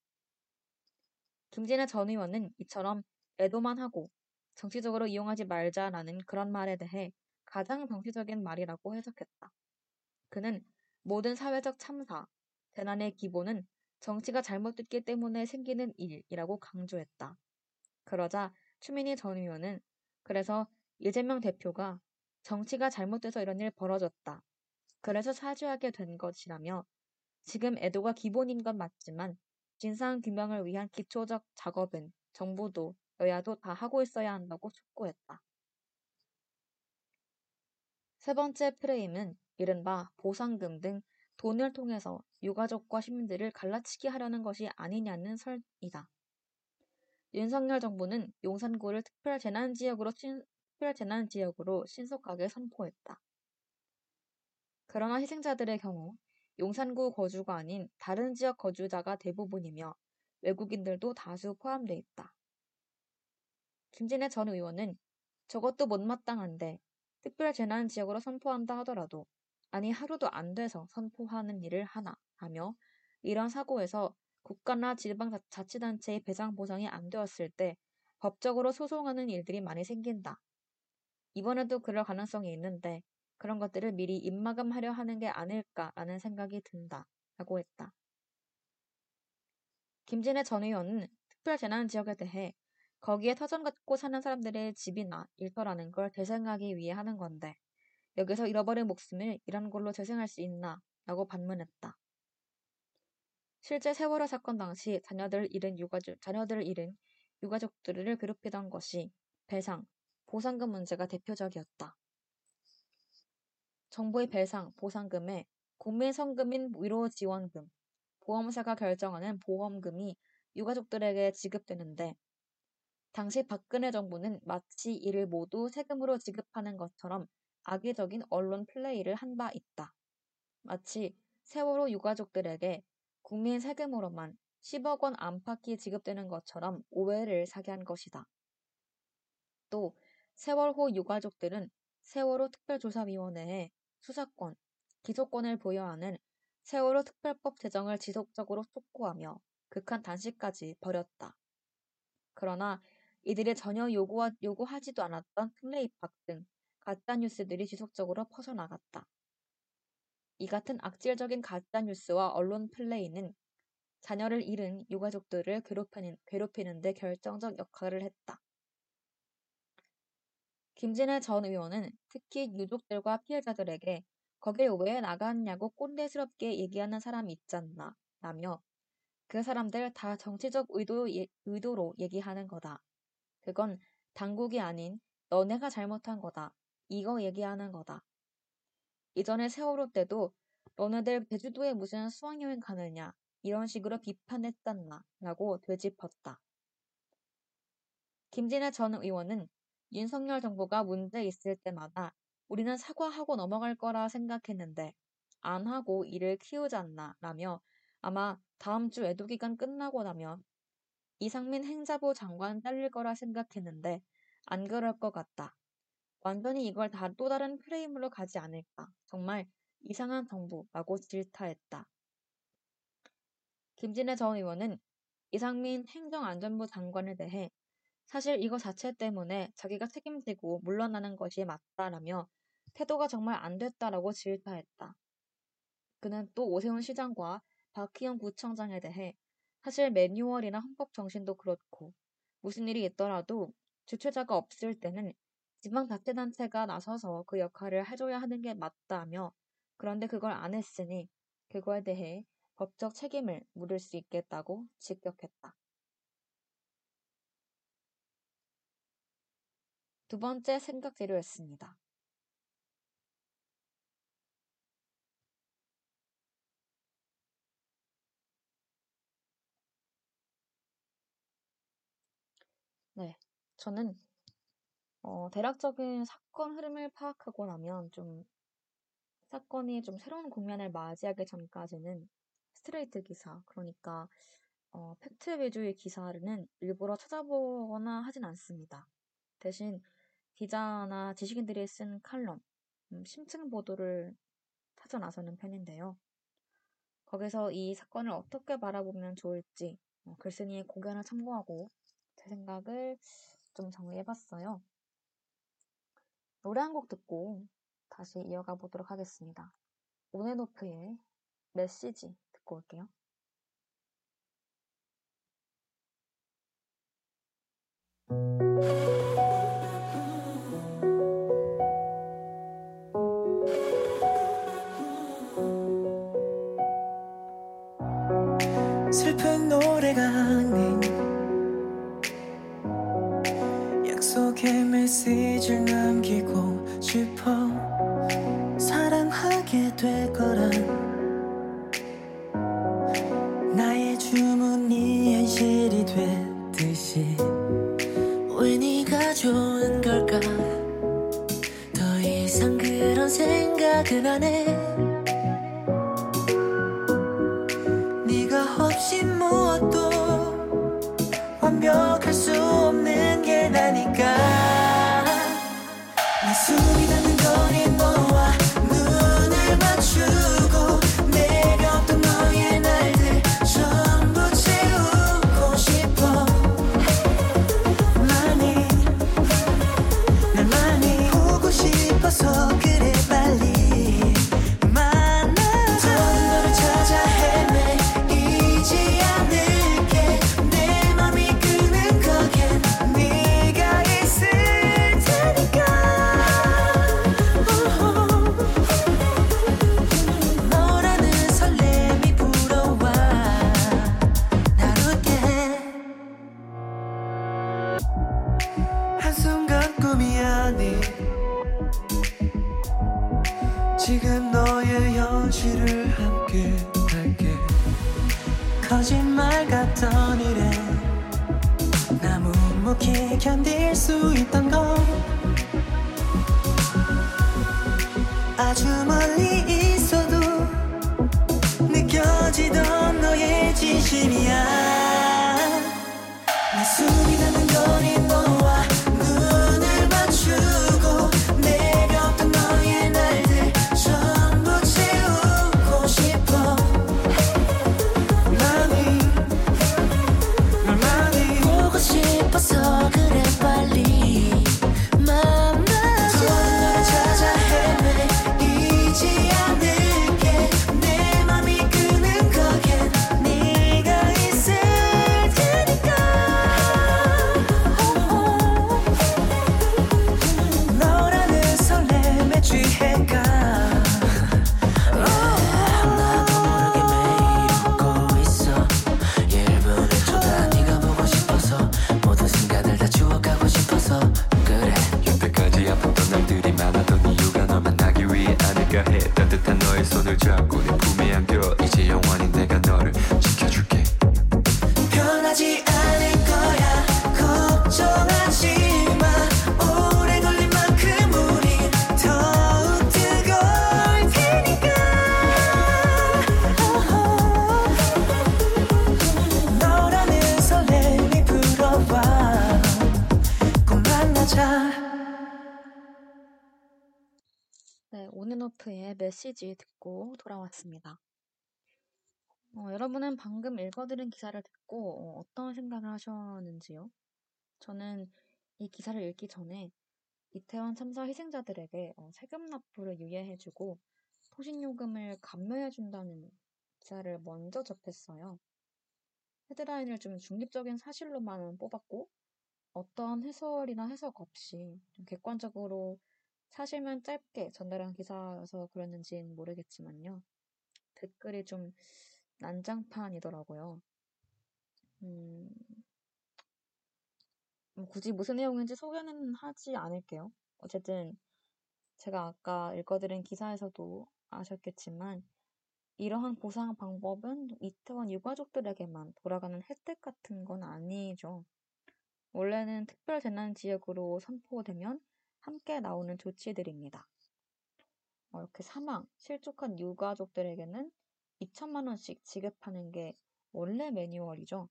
S1: 김진애 전 의원은 이처럼 애도만 하고 정치적으로 이용하지 말자라는 그런 말에 대해 가장 정치적인 말이라고 해석했다. 그는 모든 사회적 참사, 재난의 기본은 정치가 잘못됐기 때문에 생기는 일이라고 강조했다. 그러자 추민희 전 의원은 그래서 이재명 대표가 정치가 잘못돼서 이런 일 벌어졌다. 그래서 사죄하게 된 것이라며 지금 애도가 기본인 건 맞지만 진상 규명을 위한 기초적 작업은 정부도 여야도 다 하고 있어야 한다고 촉구했다. 세 번째 프레임은 이른바 보상금 등 돈을 통해서 유가족과 시민들을 갈라치기 하려는 것이 아니냐는 설이다. 윤석열 정부는 용산구를 특별재난지역으로 특별재난지역으로 신속하게 선포했다. 그러나 희생자들의 경우 용산구 거주가 아닌 다른 지역 거주자가 대부분이며 외국인들도 다수 포함돼 있다. 김진애 전 의원은 저것도 못마땅한데 특별재난지역으로 선포한다 하더라도 아니 하루도 안 돼서 선포하는 일을 하나 하며 이런 사고에서 국가나 지방자치단체의 배상 보상이 안 되었을 때 법적으로 소송하는 일들이 많이 생긴다. 이번에도 그럴 가능성이 있는데 그런 것들을 미리 입마감하려 하는 게 아닐까라는 생각이 든다. 라고 했다. 김진애 전 의원은 특별재난지역에 대해 거기에 터전 갖고 사는 사람들의 집이나 일터라는 걸 재생하기 위해 하는 건데 여기서 잃어버린 목숨을 이런 걸로 재생할 수 있나? 라고 반문했다. 실제 세월호 사건 당시 자녀들을 잃은 유가족, 자녀들을 잃은 유가족들을 괴롭히던 것이 배상, 보상금 문제가 대표적이었다. 정부의 배상, 보상금에 국민성금인 위로지원금, 보험사가 결정하는 보험금이 유가족들에게 지급되는데 당시 박근혜 정부는 마치 이를 모두 세금으로 지급하는 것처럼 악의적인 언론 플레이를 한 바 있다. 마치 세월호 유가족들에게 국민 세금으로만 10억 원 안팎이 지급되는 것처럼 오해를 사게 한 것이다. 또 세월호 유가족들은 세월호 특별조사위원회에 수사권, 기소권을 부여하는 세월호 특별법 제정을 지속적으로 촉구하며 극한 단식까지 벌였다. 그러나 이들이 전혀 요구하, 요구하지도 않았던 플레이팍 등 가짜뉴스들이 지속적으로 퍼져나갔다. 이 같은 악질적인 가짜뉴스와 언론 플레이는 자녀를 잃은 유가족들을 괴롭히는, 괴롭히는 데 결정적 역할을 했다. 김진애 전 의원은 특히 유족들과 피해자들에게 거길 왜 나갔냐고 꼰대스럽게 얘기하는 사람이 있잖나 라며 그 사람들 다 정치적 의도, 의도로 얘기하는 거다. 그건 당국이 아닌 너네가 잘못한 거다. 이거 얘기하는 거다. 이전에 세월호 때도 너네들 제주도에 무슨 수학여행 가느냐 이런 식으로 비판했잖나 라고 되짚었다. 김진애 전 의원은 윤석열 정부가 문제 있을 때마다 우리는 사과하고 넘어갈 거라 생각했는데 안 하고 일을 키우잖나 라며 아마 다음 주 애도기간 끝나고 나면 이상민 행자부 장관 잘릴 거라 생각했는데 안 그럴 것 같다. 완전히 이걸 다 또 다른 프레임으로 가지 않을까. 정말 이상한 정부라고 질타했다. 김진애 전 의원은 이상민 행정안전부 장관에 대해 사실 이거 자체 때문에 자기가 책임지고 물러나는 것이 맞다라며 태도가 정말 안 됐다라고 질타했다. 그는 또 오세훈 시장과 박희영 구청장에 대해 사실 매뉴얼이나 헌법 정신도 그렇고 무슨 일이 있더라도 주최자가 없을 때는 지방자치단체가 나서서 그 역할을 해줘야 하는 게 맞다며 그런데 그걸 안 했으니 그거에 대해 법적 책임을 물을 수 있겠다고 직격했다. 두 번째 생각 재료였습니다. 네. 저는 어 대략적인 사건 흐름을 파악하고 나면 좀 사건이 좀 새로운 국면을 맞이하기 전까지는 스트레이트 기사, 그러니까 어 팩트 위주의 기사는 일부러 찾아보거나 하진 않습니다. 대신 기자나 지식인들이 쓴 칼럼, 음 심층 보도를 찾아 나서는 편인데요. 거기서 이 사건을 어떻게 바라보면 좋을지 어 글쓴이의 고견을 참고하고 제 생각을 좀 정리해봤어요. 노래 한 곡 듣고 다시 이어가 보도록 하겠습니다. 온앤오프의 메시지 듣고 올게요.
S2: 슬픈 노래가 아닌 약속의 메시지를 될 거란 나의
S3: 주문이 현실이 됐듯이 왜 네가 좋은 걸까? 더 이상 그런 생각은 안해.
S1: 돌아왔습니다. 어, 여러분은 방금 읽어드린 기사를 듣고 어, 어떤 생각을 하셨는지요? 저는 이 기사를 읽기 전에 이태원 참사 희생자들에게 어, 세금 납부를 유예해주고 통신요금을 감면해준다는 기사를 먼저 접했어요. 헤드라인을 좀 중립적인 사실로만 뽑았고 어떤 해설이나 해석 없이 좀 객관적으로 사실만 짧게 전달한 기사여서 그랬는지는 모르겠지만요. 댓글이 좀 난장판이더라고요. 음, 뭐 굳이 무슨 내용인지 소개는 하지 않을게요. 어쨌든 제가 아까 읽어드린 기사에서도 아셨겠지만 이러한 보상 방법은 이태원 유가족들에게만 돌아가는 혜택 같은 건 아니죠. 원래는 특별 재난 지역으로 선포되면 함께 나오는 조치들입니다. 어, 이렇게 사망, 실족한 유가족들에게는 2천만 원씩 지급하는 게 원래 매뉴얼이죠.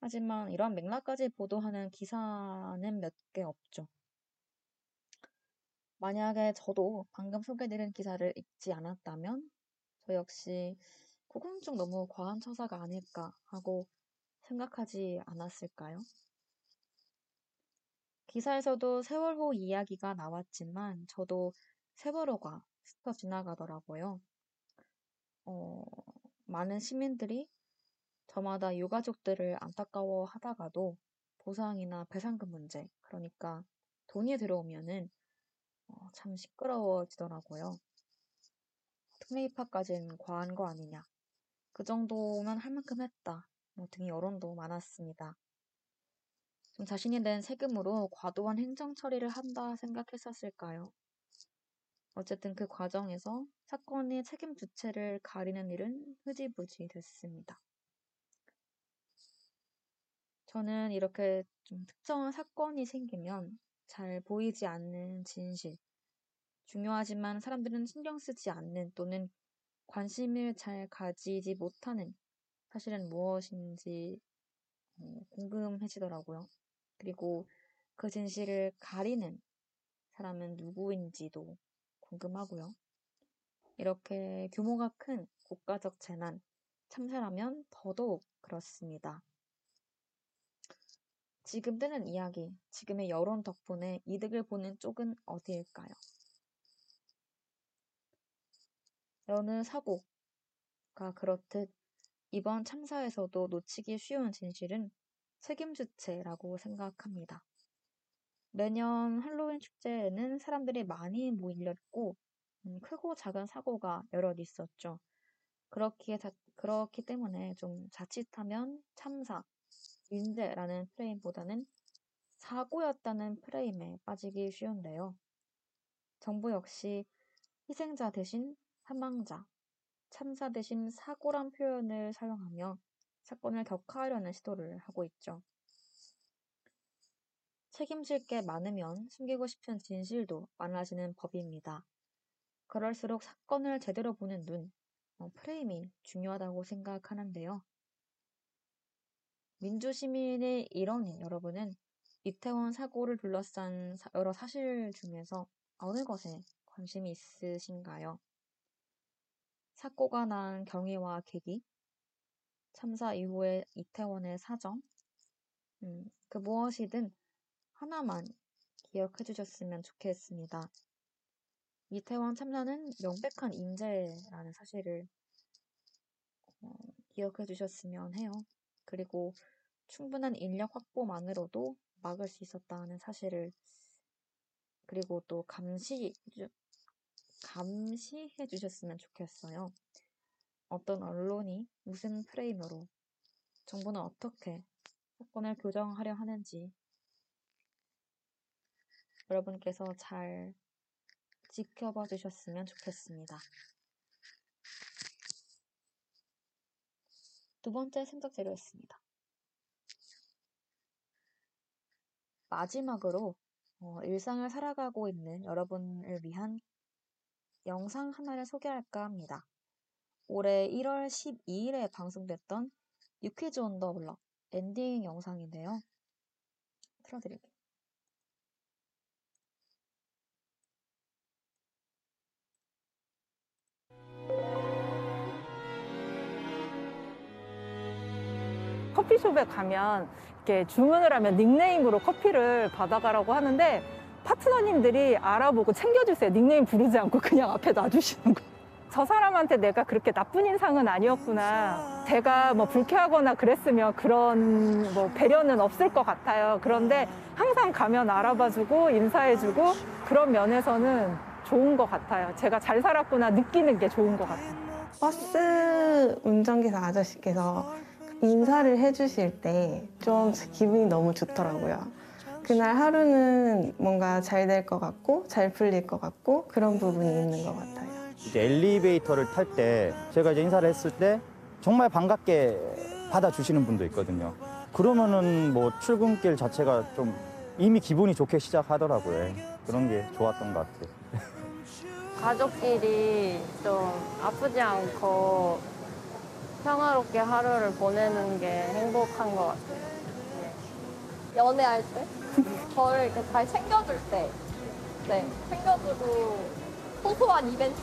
S1: 하지만 이러한 맥락까지 보도하는 기사는 몇 개 없죠. 만약에 저도 방금 소개드린 기사를 읽지 않았다면 저 역시 좀 너무 과한 처사가 아닐까 하고 생각하지 않았을까요? 기사에서도 세월호 이야기가 나왔지만 저도 세월호가 스쳐 지나가더라고요. 어, 많은 시민들이 저마다 유가족들을 안타까워 하다가도 보상이나 배상금 문제, 그러니까 돈이 들어오면은 어, 참 시끄러워지더라고요. 특례 입학까지는 과한 거 아니냐. 그 정도면 할 만큼 했다. 뭐 등의 여론도 많았습니다. 좀 자신이 낸 세금으로 과도한 행정 처리를 한다 생각했었을까요? 어쨌든 그 과정에서 사건의 책임 주체를 가리는 일은 흐지부지 됐습니다. 저는 이렇게 좀 특정한 사건이 생기면 잘 보이지 않는 진실, 중요하지만 사람들은 신경 쓰지 않는 또는 관심을 잘 가지지 못하는 사실은 무엇인지 어, 궁금해지더라고요. 그리고 그 진실을 가리는 사람은 누구인지도 궁금하고요. 이렇게 규모가 큰 국가적 재난, 참사라면 더더욱 그렇습니다. 지금 뜨는 이야기, 지금의 여론 덕분에 이득을 보는 쪽은 어디일까요? 여느 사고가 그렇듯 이번 참사에서도 놓치기 쉬운 진실은 책임 주체라고 생각합니다. 매년 할로윈 축제에는 사람들이 많이 모이려고 음, 크고 작은 사고가 여럿 있었죠. 그렇기에 자, 그렇기 때문에 좀 자칫하면 참사, 인재라는 프레임보다는 사고였다는 프레임에 빠지기 쉬운데요. 정부 역시 희생자 대신 사망자, 참사 대신 사고란 표현을 사용하며 사건을 격화하려는 시도를 하고 있죠. 책임질 게 많으면 숨기고 싶은 진실도 많아지는 법입니다. 그럴수록 사건을 제대로 보는 눈, 어, 프레임이 중요하다고 생각하는데요. 민주시민의 일원인 여러분은 이태원 사고를 둘러싼 여러 사실 중에서 어느 것에 관심이 있으신가요? 사고가 난 경위와 계기, 참사 이후의 이태원의 사정, 음, 그 무엇이든 하나만 기억해 주셨으면 좋겠습니다. 이태원 참사는 명백한 인재라는 사실을 어, 기억해 주셨으면 해요. 그리고 충분한 인력 확보만으로도 막을 수 있었다는 사실을 그리고 또 감시 감시해 주셨으면 좋겠어요. 어떤 언론이 무슨 프레임으로 정부는 어떻게 사건을 교정하려 하는지 여러분께서 잘 지켜봐 주셨으면 좋겠습니다. 두 번째 생각 재료였습니다. 마지막으로 어, 일상을 살아가고 있는 여러분을 위한 영상 하나를 소개할까 합니다. 올해 1월 12일에 방송됐던 유퀴즈 온 더 블럭 엔딩 영상인데요. 틀어드릴게요.
S4: 커피숍에 가면 이렇게 주문을 하면 닉네임으로 커피를 받아가라고 하는데 파트너님들이 알아보고 챙겨주세요. 닉네임 부르지 않고 그냥 앞에 놔주시는 거. 저 사람한테 내가 그렇게 나쁜 인상은 아니었구나. 제가 뭐 불쾌하거나 그랬으면 그런 뭐 배려는 없을 것 같아요. 그런데 항상 가면 알아봐주고 인사해주고 그런 면에서는 좋은 것 같아요. 제가 잘 살았구나 느끼는 게 좋은 것 같아요.
S5: 버스 운전기사 아저씨께서 인사를 해주실 때 좀 기분이 너무 좋더라고요. 그날 하루는 뭔가 잘 될 것 같고 잘 풀릴 것 같고 그런 부분이 있는 것 같아요.
S6: 이제 엘리베이터를 탈 때 제가 이제 인사를 했을 때 정말 반갑게 받아주시는 분도 있거든요. 그러면은 뭐 출근길 자체가 좀 이미 기분이 좋게 시작하더라고요. 그런 게 좋았던 것 같아요.
S7: 가족끼리 좀 아프지 않고 평화롭게 하루를 보내는 게 행복한 것 같아요.
S8: 연애할 때 저를 이렇게 잘 챙겨줄 때 네, 챙겨주고 소소한 이벤트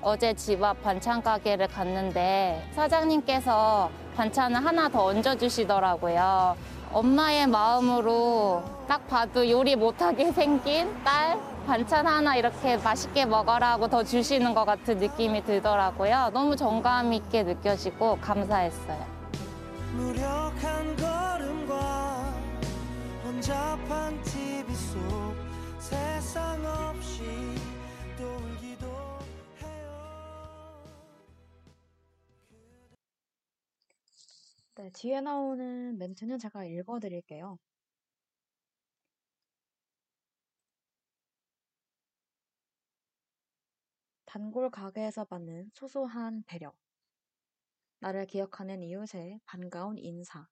S7: 어제 집 앞 반찬 가게를 갔는데 사장님께서 반찬을 하나 더 얹어주시더라고요. 엄마의 마음으로 딱 봐도 요리 못하게 생긴 딸 반찬 하나 이렇게 맛있게 먹어라 하고 더 주시는 것 같은 느낌이 들더라고요. 너무 정감 있게 느껴지고 감사했어요.
S9: 무력한 걸음과 혼잡한 TV 속 세상 없이 또 울기도 해요
S1: 네, 뒤에 나오는 멘트는 제가 읽어드릴게요. 단골 가게에서 받는 소소한 배려. 나를 기억하는 이웃의 반가운 인사.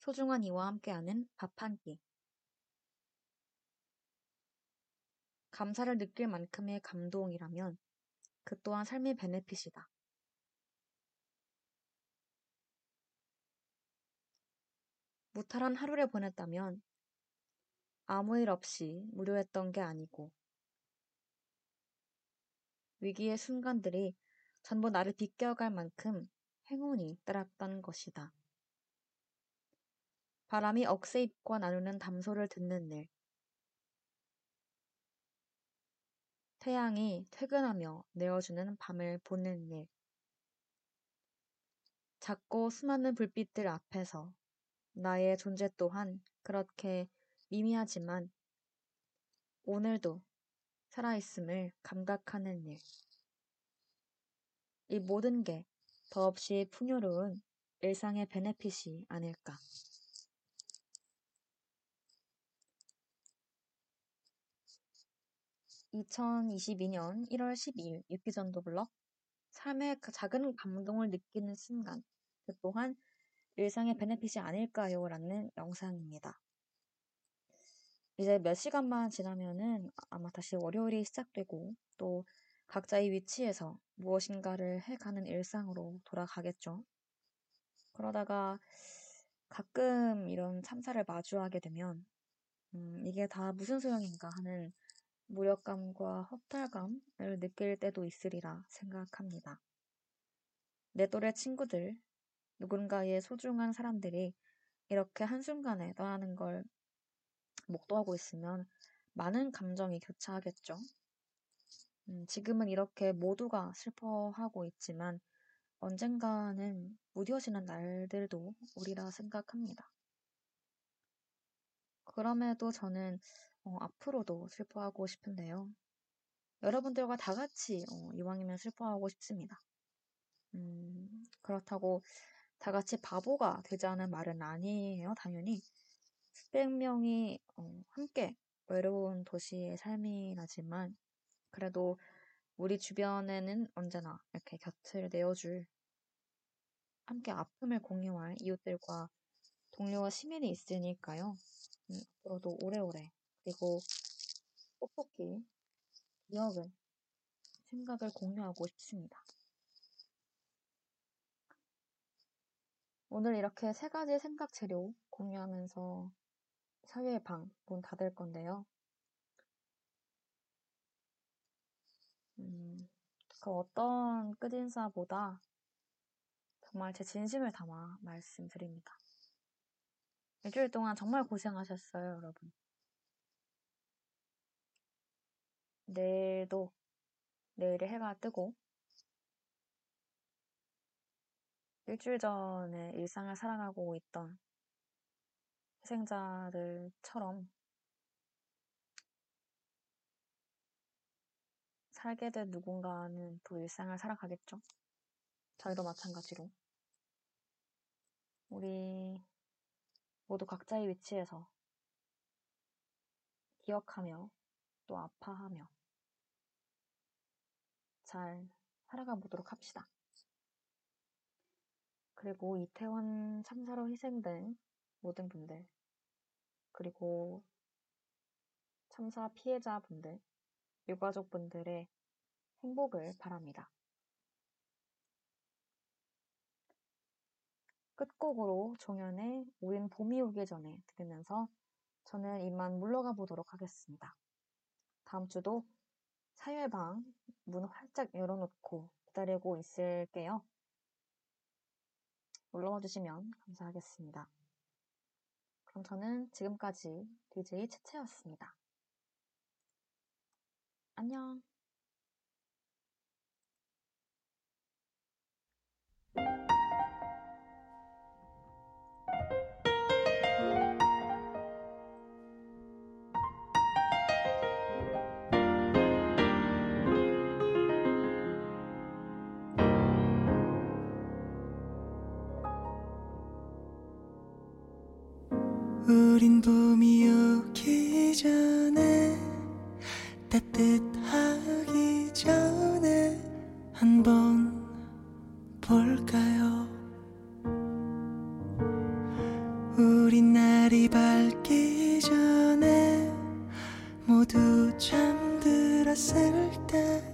S1: 소중한 이와 함께하는 밥 한 끼. 감사를 느낄 만큼의 감동이라면 그 또한 삶의 베네핏이다. 무탈한 하루를 보냈다면 아무 일 없이 무료했던 게 아니고 위기의 순간들이 전부 나를 비껴갈 만큼 행운이 따랐던 것이다. 바람이 억새 잎과 나누는 담소를 듣는 일. 태양이 퇴근하며 내어주는 밤을 보는 일. 작고 수많은 불빛들 앞에서 나의 존재 또한 그렇게 미미하지만 오늘도 살아있음을 감각하는 일. 이 모든 게 더없이 풍요로운 일상의 베네핏이 아닐까. 2022년 1월 12일 유키전도 블럭 삶의 그 작은 감동을 느끼는 순간 그 또한 일상의 베네핏이 아닐까요? 라는 영상입니다. 이제 몇 시간만 지나면은 아마 다시 월요일이 시작되고 또 각자의 위치에서 무엇인가를 해가는 일상으로 돌아가겠죠. 그러다가 가끔 이런 참사를 마주하게 되면 음, 이게 다 무슨 소용인가 하는 무력감과 허탈감을 느낄 때도 있으리라 생각합니다. 내 또래 친구들, 누군가의 소중한 사람들이 이렇게 한순간에 떠나는 걸 목도하고 있으면 많은 감정이 교차하겠죠. 음, 지금은 이렇게 모두가 슬퍼하고 있지만 언젠가는 무뎌지는 날들도 오리라 생각합니다. 그럼에도 저는 어, 앞으로도 슬퍼하고 싶은데요. 여러분들과 다 같이 어, 이왕이면 슬퍼하고 싶습니다. 음, 그렇다고 다 같이 바보가 되자는 말은 아니에요, 당연히. 수백 명이 어, 함께 외로운 도시의 삶이 나지만 그래도 우리 주변에는 언제나 이렇게 곁을 내어줄 함께 아픔을 공유할 이웃들과 동료와 시민이 있으니까요. 음, 앞으로도 오래오래 그리고 뽁뽁히 기억을, 생각을 공유하고 싶습니다. 오늘 이렇게 세 가지 생각 재료 공유하면서 사회의 방 문 닫을 건데요. 음, 그 어떤 끝인사보다 정말 제 진심을 담아 말씀드립니다. 일주일 동안 정말 고생하셨어요, 여러분. 내일도 내일의 해가 뜨고 일주일 전에 일상을 살아가고 있던 희생자들처럼 살게 된 누군가는 또 일상을 살아가겠죠. 저희도 마찬가지로. 우리 모두 각자의 위치에서 기억하며 또 아파하며 잘 살아가 보도록 합시다. 그리고 이태원 참사로 희생된 모든 분들, 그리고 참사 피해자분들, 유가족분들의 행복을 바랍니다. 끝곡으로 종현의 우린 봄이 오기 전에 들으면서 저는 이만 물러가 보도록 하겠습니다. 다음 주도 사회방 문 활짝 열어놓고 기다리고 있을게요. 올라와 주시면 감사하겠습니다. 그럼 저는 지금까지 DJ 채채였습니다. 안녕.
S9: 우린 봄이 오기 전에 따뜻하기 전에 한번 볼까요? 우리 날이 밝기 전에 모두 잠들었을 때